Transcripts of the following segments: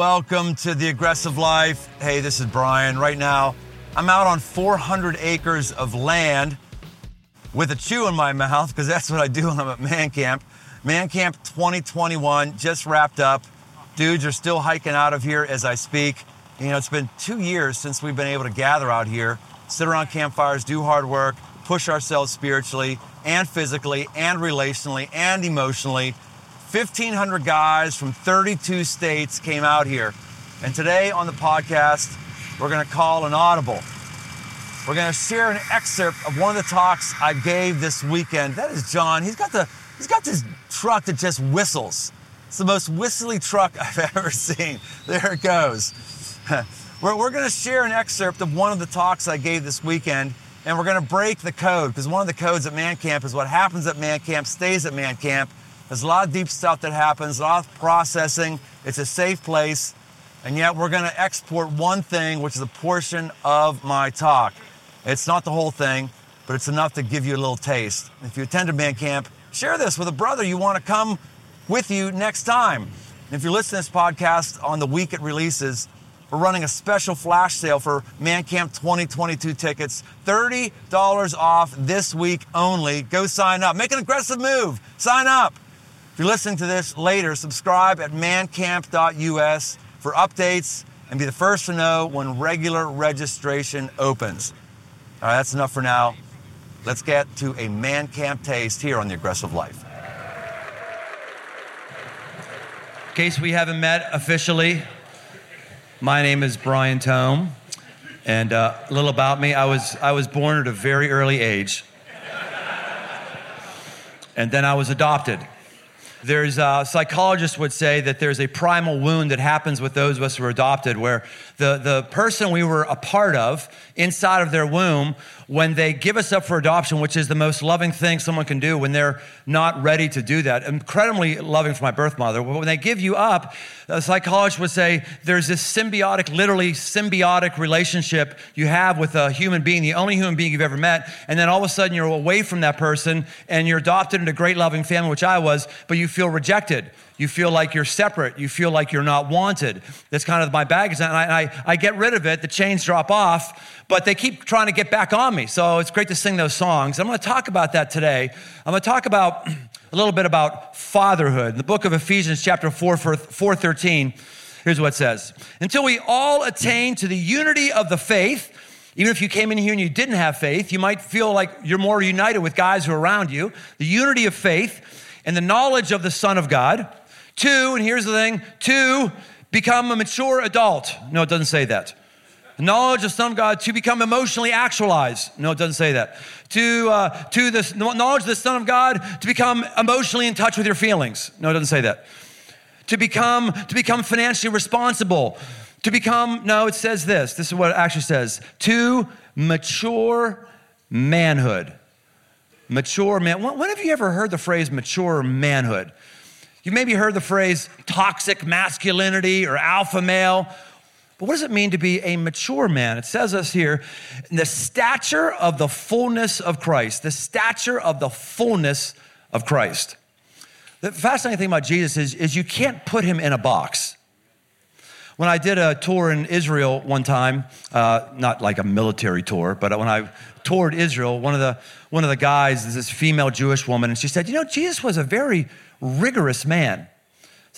welcome to the aggressive life. Hey, this is Brian. Right now, I'm out on 400 acres of land with a chew in my mouth because that's what I do when I'm at Man Camp. Man Camp 2021 just wrapped up. Dudes are still hiking out of here as I speak. You know, it's been two years since we've been able to gather out here, sit around campfires, do hard work, push ourselves spiritually and physically and relationally and emotionally. 1,500 guys from 32 states came out here. And today on the podcast, we're going to call an audible. We're going to share an excerpt of one of the talks I gave this weekend. That is John. He's got the he's got this truck that just whistles. It's the most whistly truck I've ever seen. There it goes. we're, we're going to share an excerpt of one of the talks I gave this weekend, and we're going to break the code because one of the codes at Man Camp is what happens at Man Camp stays at Man Camp. There's a lot of deep stuff that happens, a lot of processing. It's a safe place. And yet we're going to export one thing, which is a portion of my talk. It's not the whole thing, but it's enough to give you a little taste. If you attended Man Camp, share this with a brother you want to come with you next time. And if you're listening to this podcast on the week it releases, we're running a special flash sale for Man Camp 2022 tickets. $30 off this week only. Go sign up. Make an aggressive move. Sign up. If you're listening to this later, subscribe at mancamp.us for updates and be the first to know when regular registration opens. All right, that's enough for now. Let's get to a man camp taste here on the aggressive life. In case we haven't met officially, my name is Brian Tome, and uh, a little about me: I was I was born at a very early age, and then I was adopted. There's uh, psychologists would say that there's a primal wound that happens with those of us who are adopted, where the, the person we were a part of inside of their womb, when they give us up for adoption, which is the most loving thing someone can do when they're not ready to do that, incredibly loving for my birth mother. But when they give you up, a psychologist would say there's this symbiotic, literally symbiotic relationship you have with a human being, the only human being you've ever met. And then all of a sudden you're away from that person and you're adopted into a great loving family, which I was, but you feel rejected. You feel like you're separate. You feel like you're not wanted. That's kind of my baggage. And I, I, I get rid of it. The chains drop off, but they keep trying to get back on me. So it's great to sing those songs. I'm going to talk about that today. I'm going to talk about a little bit about fatherhood. In the book of Ephesians, chapter 4, 4 13, here's what it says Until we all attain to the unity of the faith, even if you came in here and you didn't have faith, you might feel like you're more united with guys who are around you. The unity of faith and the knowledge of the Son of God. Two, and here's the thing two, become a mature adult. No, it doesn't say that. Knowledge of Son of God to become emotionally actualized. No, it doesn't say that. To, uh, to the knowledge of the Son of God to become emotionally in touch with your feelings. No, it doesn't say that. To become, to become financially responsible. To become, no, it says this. This is what it actually says. To mature manhood. Mature man. When have you ever heard the phrase mature manhood? You maybe heard the phrase toxic masculinity or alpha male. But what does it mean to be a mature man? It says us here, the stature of the fullness of Christ, the stature of the fullness of Christ. The fascinating thing about Jesus is, is you can't put him in a box. When I did a tour in Israel one time, uh, not like a military tour, but when I toured Israel, one of the one of the guys is this female Jewish woman, and she said, "You know, Jesus was a very rigorous man.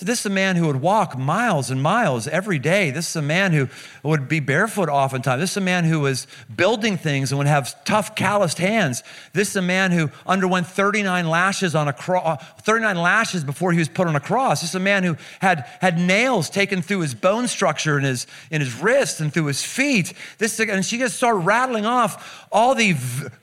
This is a man who would walk miles and miles every day. This is a man who would be barefoot oftentimes. This is a man who was building things and would have tough, calloused hands. This is a man who underwent 39 lashes on a cross, uh, 39 lashes before he was put on a cross. This is a man who had, had nails taken through his bone structure in his, in his wrists and through his feet. This, and she just started rattling off all the,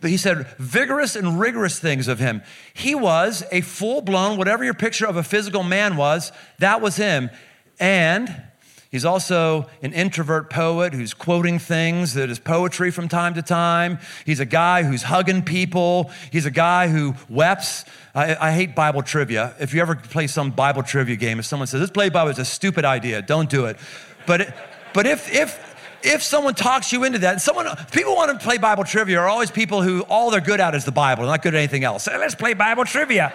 he said, vigorous and rigorous things of him. He was a full blown, whatever your picture of a physical man was, that was him. And he's also an introvert poet who's quoting things that is poetry from time to time. He's a guy who's hugging people. He's a guy who weeps. I, I hate Bible trivia. If you ever play some Bible trivia game, if someone says, let's play Bible, it's a stupid idea, don't do it. But, but if, if, if someone talks you into that, and someone people want to play Bible trivia are always people who all they're good at is the Bible, they're not good at anything else. Let's play Bible trivia.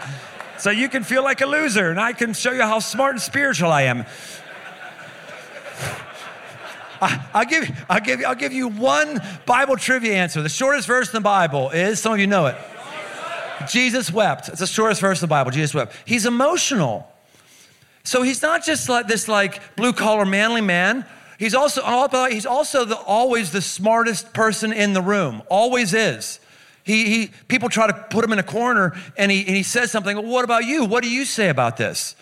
So you can feel like a loser and I can show you how smart and spiritual I am. I, will give, I'll, give, I'll give you one Bible trivia answer. The shortest verse in the Bible is, some of you know it. Jesus wept. It's the shortest verse in the Bible. Jesus wept. He's emotional. So he's not just like this like blue collar manly man. He's also he's also the, always the smartest person in the room. Always is. He, he people try to put him in a corner and he, and he says something. Well, what about you? What do you say about this?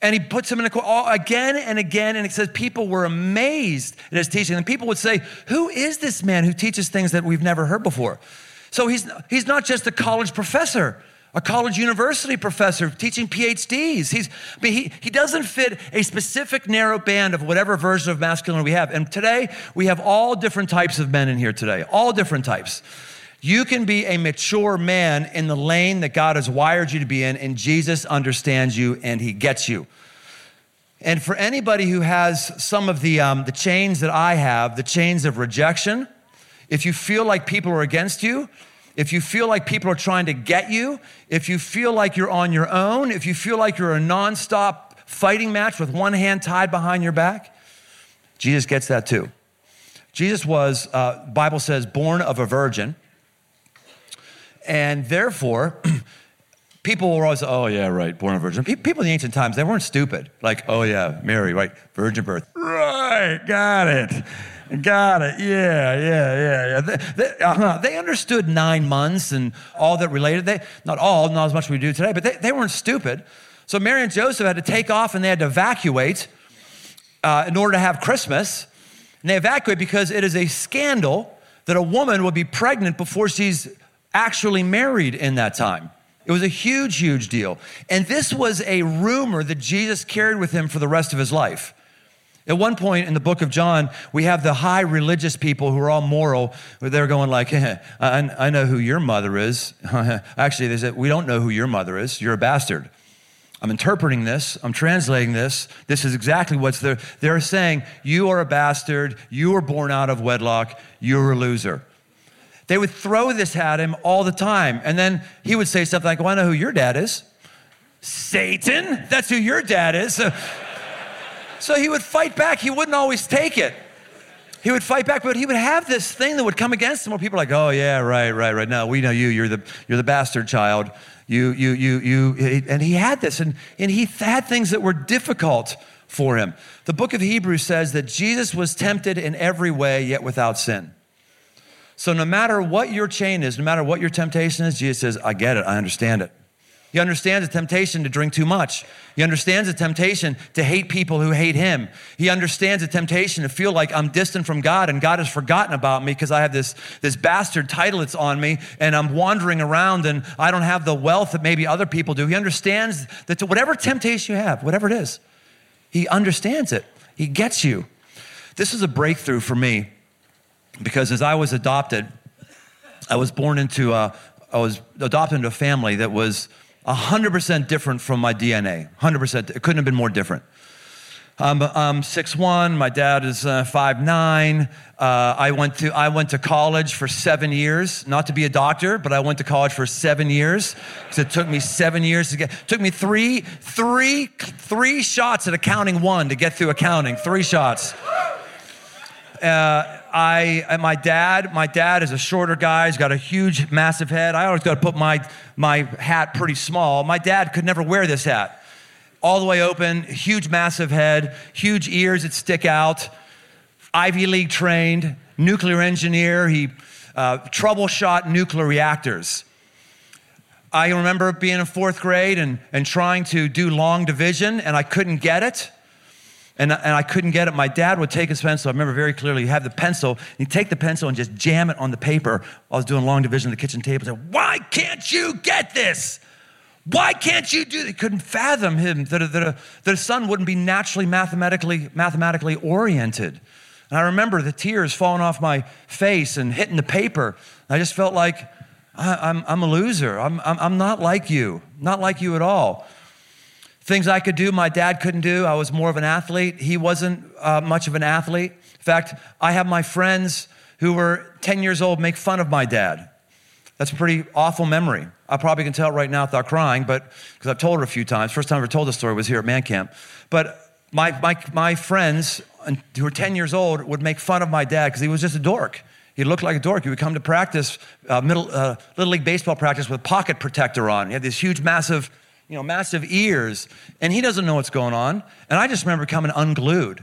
And he puts him in a corner again and again. And it says people were amazed at his teaching. And people would say, Who is this man who teaches things that we've never heard before? So he's, he's not just a college professor a college university professor teaching PhDs. He's, I mean, he, he doesn't fit a specific narrow band of whatever version of masculinity we have. And today, we have all different types of men in here today, all different types. You can be a mature man in the lane that God has wired you to be in, and Jesus understands you and he gets you. And for anybody who has some of the, um, the chains that I have, the chains of rejection, if you feel like people are against you, if you feel like people are trying to get you, if you feel like you're on your own, if you feel like you're a nonstop fighting match with one hand tied behind your back, Jesus gets that too. Jesus was, uh, Bible says, born of a virgin, and therefore, people were always, oh yeah, right, born a virgin. People in the ancient times, they weren't stupid. Like, oh yeah, Mary, right, virgin birth. Right, got it. Got it. Yeah, yeah, yeah, yeah. They, they, uh-huh. they, understood nine months and all that related. They, not all, not as much as we do today, but they, they weren't stupid. So Mary and Joseph had to take off and they had to evacuate uh, in order to have Christmas. And they evacuate because it is a scandal that a woman would be pregnant before she's actually married in that time. It was a huge, huge deal. And this was a rumor that Jesus carried with him for the rest of his life. At one point in the book of John, we have the high religious people who are all moral. They're going like, I, I know who your mother is. Actually, they said, we don't know who your mother is. You're a bastard. I'm interpreting this. I'm translating this. This is exactly what's there. They're saying, you are a bastard. You were born out of wedlock. You're a loser. They would throw this at him all the time. And then he would say something like, well, I know who your dad is. Satan? That's who your dad is. So he would fight back. He wouldn't always take it. He would fight back, but he would have this thing that would come against him where people are like, oh, yeah, right, right, right. No, we know you. You're the, you're the bastard child. You, you, you, you. And he had this, and, and he had things that were difficult for him. The book of Hebrews says that Jesus was tempted in every way, yet without sin. So no matter what your chain is, no matter what your temptation is, Jesus says, I get it, I understand it. He understands the temptation to drink too much. He understands the temptation to hate people who hate him. He understands the temptation to feel like I'm distant from God and God has forgotten about me because I have this, this bastard title that's on me and I'm wandering around and I don't have the wealth that maybe other people do. He understands that to whatever temptation you have, whatever it is, he understands it. He gets you. This is a breakthrough for me because as I was adopted, I was born into a, I was adopted into a family that was 100% different from my DNA. 100%. It couldn't have been more different. I'm, I'm 6'1", my dad is uh, 5'9". Uh, I, went to, I went to college for seven years, not to be a doctor, but I went to college for seven years because it took me seven years to get, took me three, three, three shots at accounting one to get through accounting, three shots. Uh, I, my dad, my dad is a shorter guy. He's got a huge, massive head. I always got to put my, my hat pretty small. My dad could never wear this hat. All the way open, huge, massive head, huge ears that stick out, Ivy League trained, nuclear engineer. He uh, troubleshot nuclear reactors. I remember being in fourth grade and, and trying to do long division, and I couldn't get it and, and I couldn't get it. My dad would take his pencil. I remember very clearly. He'd have the pencil, and he'd take the pencil and just jam it on the paper. I was doing long division at the kitchen table. And say, "Why can't you get this? Why can't you do?" He couldn't fathom him that that a son wouldn't be naturally mathematically mathematically oriented. And I remember the tears falling off my face and hitting the paper. I just felt like I, am I'm, I'm a loser. I'm, I'm, I'm not like you, not like you at all. Things I could do, my dad couldn't do. I was more of an athlete. He wasn't uh, much of an athlete. In fact, I have my friends who were 10 years old make fun of my dad. That's a pretty awful memory. I probably can tell right now without crying, but because I've told her a few times. First time I ever told the story was here at Man Camp. But my, my, my friends who were 10 years old would make fun of my dad because he was just a dork. He looked like a dork. He would come to practice, uh, middle, uh, little league baseball practice with pocket protector on. He had this huge, massive, you know, massive ears, and he doesn't know what's going on. And I just remember coming unglued.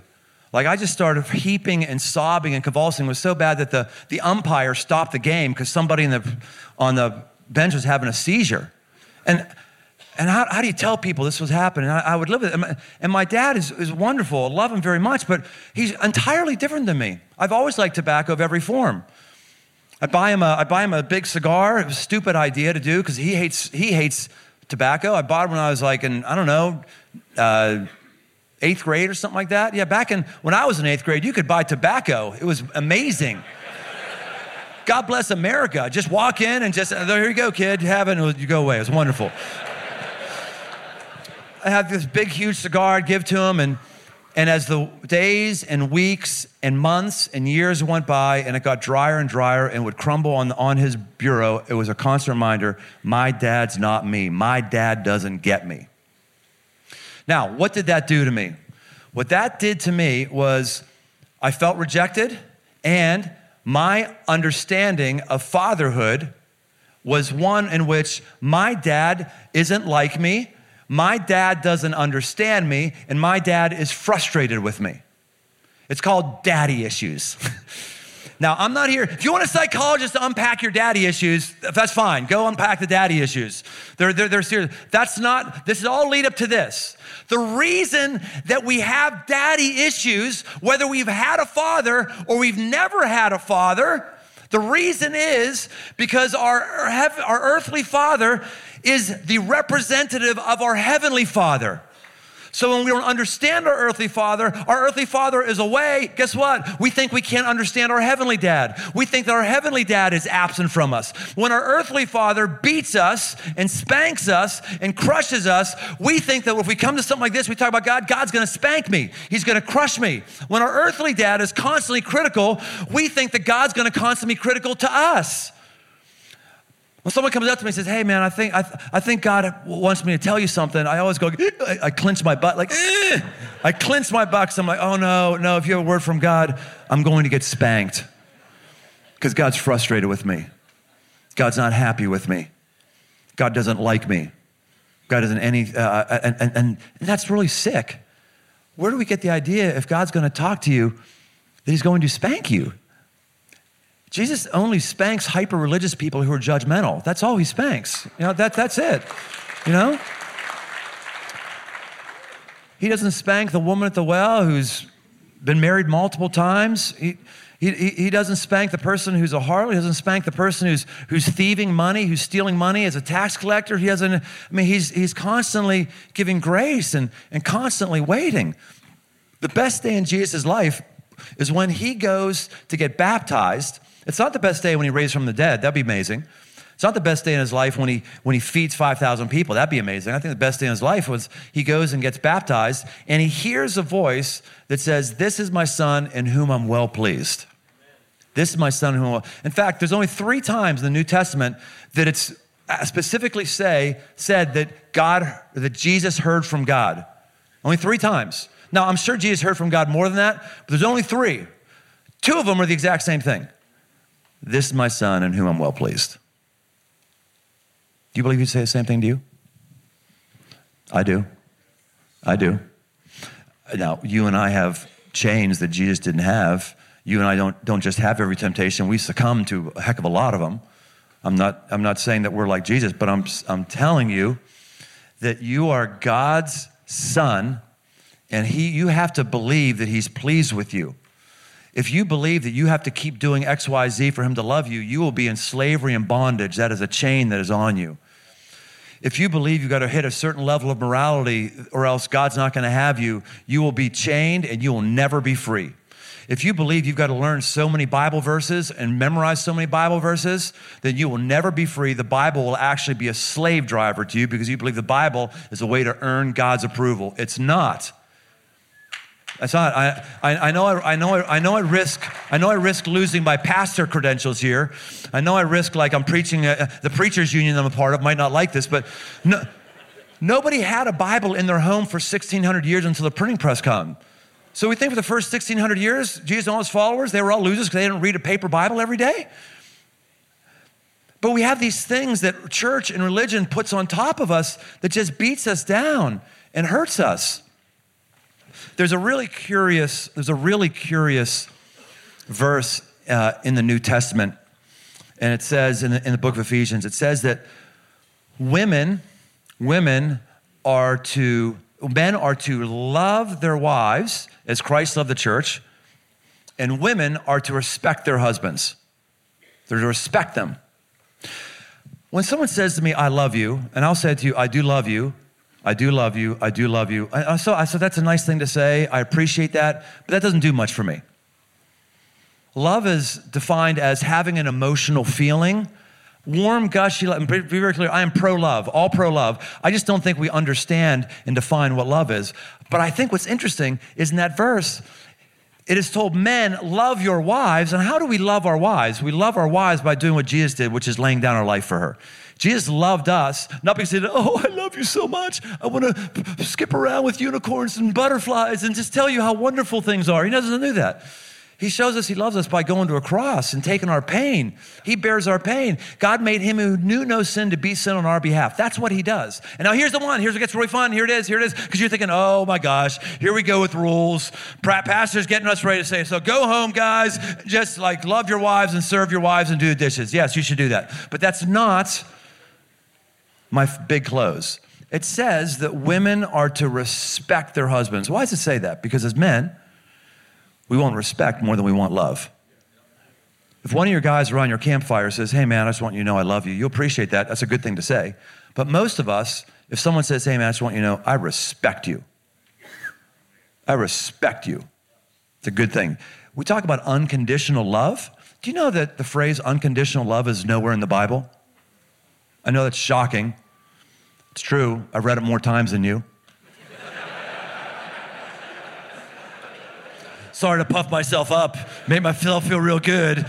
Like I just started heaping and sobbing and convulsing. It was so bad that the, the umpire stopped the game because somebody in the, on the bench was having a seizure. And, and how, how do you tell people this was happening? I, I would live with it. And my dad is, is wonderful. I love him very much, but he's entirely different than me. I've always liked tobacco of every form. I buy him a, I buy him a big cigar. It was a stupid idea to do because he hates, he hates tobacco. I bought it when I was like in, I don't know, uh, eighth grade or something like that. Yeah, back in when I was in eighth grade, you could buy tobacco. It was amazing. God bless America. Just walk in and just, there you go, kid. You have it, you go away. It was wonderful. I had this big, huge cigar I'd give to him, and, and as the days and weeks and months and years went by, and it got drier and drier and would crumble on, on his bureau, it was a constant reminder my dad's not me. My dad doesn't get me. Now, what did that do to me? What that did to me was I felt rejected, and my understanding of fatherhood was one in which my dad isn't like me, my dad doesn't understand me, and my dad is frustrated with me. It's called daddy issues. Now, I'm not here. If you want a psychologist to unpack your daddy issues, that's fine. Go unpack the daddy issues. They're, they're, they're serious. That's not, this is all lead up to this. The reason that we have daddy issues, whether we've had a father or we've never had a father, the reason is because our, our earthly father is the representative of our heavenly father. So when we don't understand our earthly father, our earthly father is away. Guess what? We think we can't understand our heavenly dad. We think that our heavenly dad is absent from us. When our earthly father beats us and spanks us and crushes us, we think that if we come to something like this, we talk about God, God's gonna spank me. He's gonna crush me. When our earthly dad is constantly critical, we think that God's gonna constantly be critical to us. When someone comes up to me and says, Hey, man, I think, I, th- I think God wants me to tell you something, I always go, I, I clench my butt, like, eh! I clench my butt. I'm like, Oh, no, no, if you have a word from God, I'm going to get spanked. Because God's frustrated with me. God's not happy with me. God doesn't like me. God doesn't any, uh, and, and, and that's really sick. Where do we get the idea if God's going to talk to you that he's going to spank you? Jesus only spanks hyper religious people who are judgmental. That's all he spanks. You know, that, that's it. You know? He doesn't spank the woman at the well who's been married multiple times. He, he, he doesn't spank the person who's a harlot. He doesn't spank the person who's, who's thieving money, who's stealing money as a tax collector. He doesn't, I mean, he's, he's constantly giving grace and, and constantly waiting. The best day in Jesus' life is when he goes to get baptized it's not the best day when he raised from the dead. That'd be amazing. It's not the best day in his life when he, when he feeds 5,000 people. That'd be amazing. I think the best day in his life was he goes and gets baptized and he hears a voice that says, This is my son in whom I'm well pleased. This is my son in whom. In fact, there's only three times in the New Testament that it's uh, specifically say, said that God, that Jesus heard from God. Only three times. Now, I'm sure Jesus heard from God more than that, but there's only three. Two of them are the exact same thing. This is my son in whom I'm well pleased. Do you believe he'd say the same thing to you? I do. I do. Now, you and I have chains that Jesus didn't have. You and I don't, don't just have every temptation, we succumb to a heck of a lot of them. I'm not, I'm not saying that we're like Jesus, but I'm, I'm telling you that you are God's son, and he, you have to believe that he's pleased with you. If you believe that you have to keep doing XYZ for him to love you, you will be in slavery and bondage. That is a chain that is on you. If you believe you've got to hit a certain level of morality or else God's not going to have you, you will be chained and you will never be free. If you believe you've got to learn so many Bible verses and memorize so many Bible verses, then you will never be free. The Bible will actually be a slave driver to you because you believe the Bible is a way to earn God's approval. It's not. That's not. I, I, I, know. I, I know. I know. I risk. I know. I risk losing my pastor credentials here. I know. I risk like I'm preaching. Uh, the preachers' union I'm a part of might not like this, but no, nobody had a Bible in their home for 1,600 years until the printing press come. So we think for the first 1600 years, Jesus and all his followers, they were all losers because they didn't read a paper Bible every day. But we have these things that church and religion puts on top of us that just beats us down and hurts us. There's a really curious, there's a really curious verse uh, in the New Testament, and it says in the, in the book of Ephesians, it says that women, women are to, men are to love their wives as Christ loved the church, and women are to respect their husbands. They're to respect them. When someone says to me, I love you, and I'll say to you, I do love you, I do love you, I do love you. I, so I said, that's a nice thing to say. I appreciate that, but that doesn't do much for me. Love is defined as having an emotional feeling, warm, gushy love. Be very clear, I am pro love, all pro love. I just don't think we understand and define what love is. But I think what's interesting is in that verse, it is told, men, love your wives. And how do we love our wives? We love our wives by doing what Jesus did, which is laying down our life for her. Jesus loved us, not because he said, Oh, I love you so much. I want to skip around with unicorns and butterflies and just tell you how wonderful things are. He doesn't do that. He shows us he loves us by going to a cross and taking our pain. He bears our pain. God made him who knew no sin to be sin on our behalf. That's what he does. And now here's the one. Here's what gets really fun. Here it is. Here it is. Because you're thinking, oh my gosh, here we go with rules. Pastor's getting us ready to say, so go home, guys. Just like love your wives and serve your wives and do the dishes. Yes, you should do that. But that's not my big close. It says that women are to respect their husbands. Why does it say that? Because as men, we want respect more than we want love. If one of your guys around your campfire says, Hey man, I just want you to know I love you, you appreciate that. That's a good thing to say. But most of us, if someone says, Hey man, I just want you to know I respect you, I respect you, it's a good thing. We talk about unconditional love. Do you know that the phrase unconditional love is nowhere in the Bible? I know that's shocking. It's true. I've read it more times than you. Sorry to puff myself up, make myself feel real good.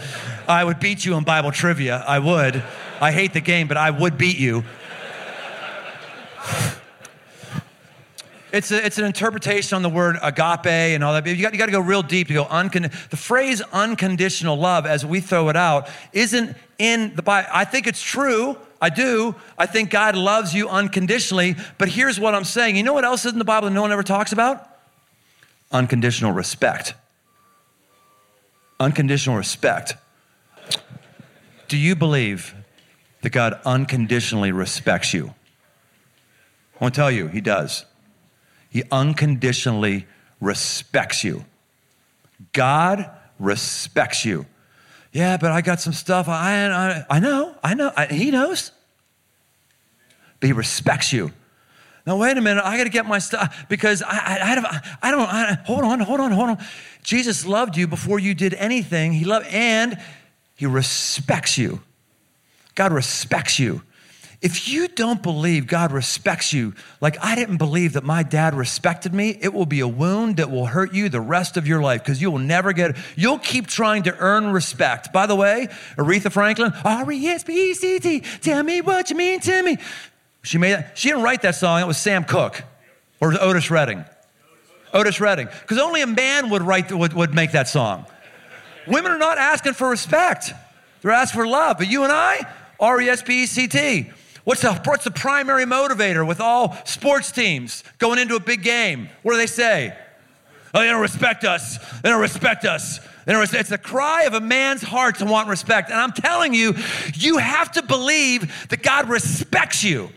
I would beat you in Bible trivia. I would. I hate the game, but I would beat you. It's, a, it's an interpretation on the word agape and all that. You got, you got to go real deep to go uncon- The phrase unconditional love, as we throw it out, isn't in the Bible. I think it's true. I do. I think God loves you unconditionally. But here's what I'm saying. You know what else is in the Bible that no one ever talks about? Unconditional respect unconditional respect. Do you believe that God unconditionally respects you? I want to tell you, He does. He unconditionally respects you. God respects you. Yeah, but I got some stuff. I, I, I know, I know. I, he knows. But He respects you. Now, wait a minute. I got to get my stuff because I, I, I, I don't, I, hold on, hold on, hold on. Jesus loved you before you did anything. He loved, and he respects you. God respects you. If you don't believe God respects you, like I didn't believe that my dad respected me, it will be a wound that will hurt you the rest of your life because you will never get it. You'll keep trying to earn respect. By the way, Aretha Franklin, R E S P E C T, tell me what you mean to me. She made that, she didn't write that song, it was Sam Cooke or Otis Redding. Otis Redding. Because only a man would write would, would make that song. Women are not asking for respect. They're asking for love. But you and I, R-E-S-P-E-C-T. What's the, what's the primary motivator with all sports teams going into a big game? What do they say? Oh, they don't respect us. They don't respect us. They don't. It's the cry of a man's heart to want respect. And I'm telling you, you have to believe that God respects you.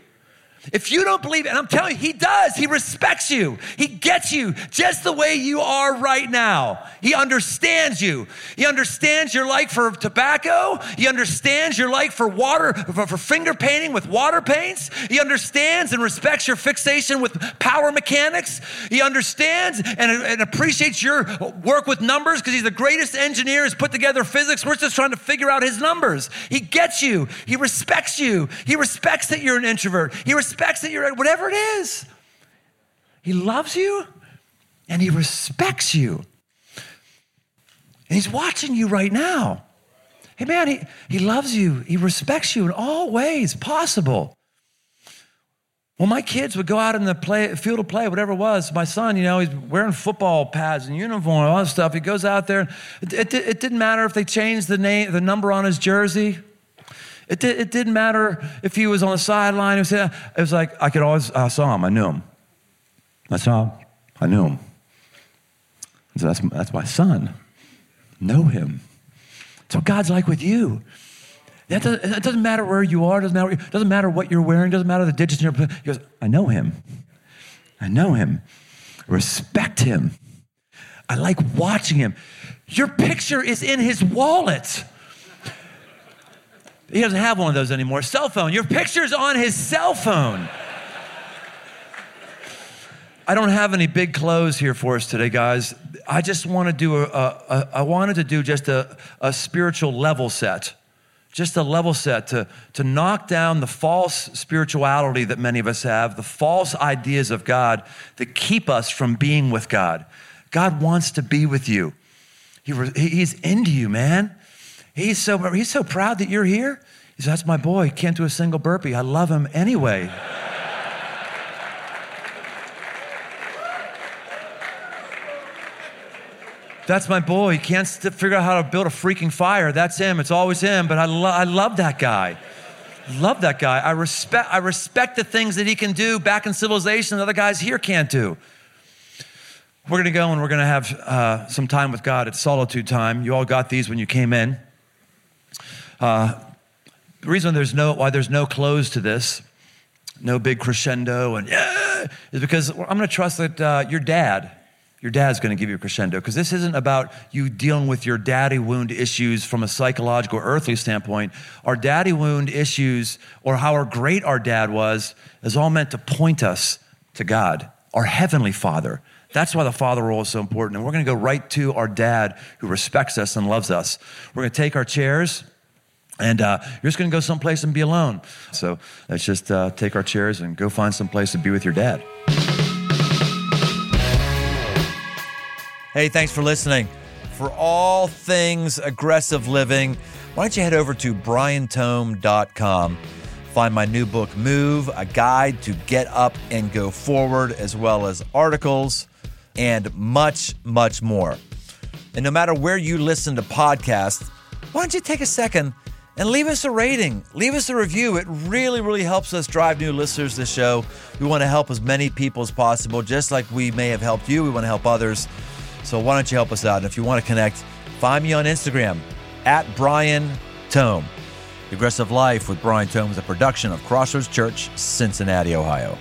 If you don't believe it, and I'm telling you, he does. He respects you. He gets you just the way you are right now. He understands you. He understands your like for tobacco. He understands your like for water, for, for finger painting with water paints. He understands and respects your fixation with power mechanics. He understands and, and appreciates your work with numbers because he's the greatest engineer who's put together physics. We're just trying to figure out his numbers. He gets you. He respects you. He respects that you're an introvert. He respects respects that you're, at whatever it is. He loves you and he respects you. And he's watching you right now. Hey, man, he, he loves you. He respects you in all ways possible. Well, my kids would go out in the play, field of play, whatever it was. My son, you know, he's wearing football pads and uniform, all that stuff. He goes out there. It, it, it didn't matter if they changed the name, the number on his jersey. It, did, it didn't matter if he was on the sideline. It was, it was like I could always, I saw him, I knew him. I saw him, I knew him. So that's, that's my son. Know him. What God's like with you. That doesn't, it doesn't matter where you are, doesn't matter, doesn't matter what you're wearing, doesn't matter the digits in your. He goes, I know him. I know him. Respect him. I like watching him. Your picture is in his wallet. He doesn't have one of those anymore. Cell phone. Your picture's on his cell phone. I don't have any big clothes here for us today, guys. I just want to do a, a, a I wanted to do just a, a spiritual level set just a level set to, to knock down the false spirituality that many of us have, the false ideas of God that keep us from being with God. God wants to be with you. He, he's into you, man. He's so, he's so proud that you're here. He says, That's my boy. He can't do a single burpee. I love him anyway. That's my boy. He can't st- figure out how to build a freaking fire. That's him. It's always him. But I, lo- I love that guy. Love that guy. I respect, I respect the things that he can do back in civilization that other guys here can't do. We're going to go and we're going to have uh, some time with God. It's solitude time. You all got these when you came in. Uh, the reason there's no, why there's no close to this, no big crescendo, and yeah, is because I'm going to trust that uh, your dad your dad's going to give you a crescendo because this isn't about you dealing with your daddy wound issues from a psychological earthly standpoint. Our daddy wound issues or how great our dad was is all meant to point us to god our heavenly father. That's why the father role is so important. And we're going to go right to our dad who respects us and loves us. We're going to take our chairs and uh, you're just going to go someplace and be alone so let's just uh, take our chairs and go find someplace to be with your dad Hey, thanks for listening. For all things aggressive living, why don't you head over to briantome.com? Find my new book, Move, a guide to get up and go forward, as well as articles and much, much more. And no matter where you listen to podcasts, why don't you take a second and leave us a rating, leave us a review. It really, really helps us drive new listeners to the show. We want to help as many people as possible, just like we may have helped you. We want to help others. So why don't you help us out? And if you want to connect, find me on Instagram at Brian Tome. The Aggressive Life with Brian Tome is a production of Crossroads Church, Cincinnati, Ohio.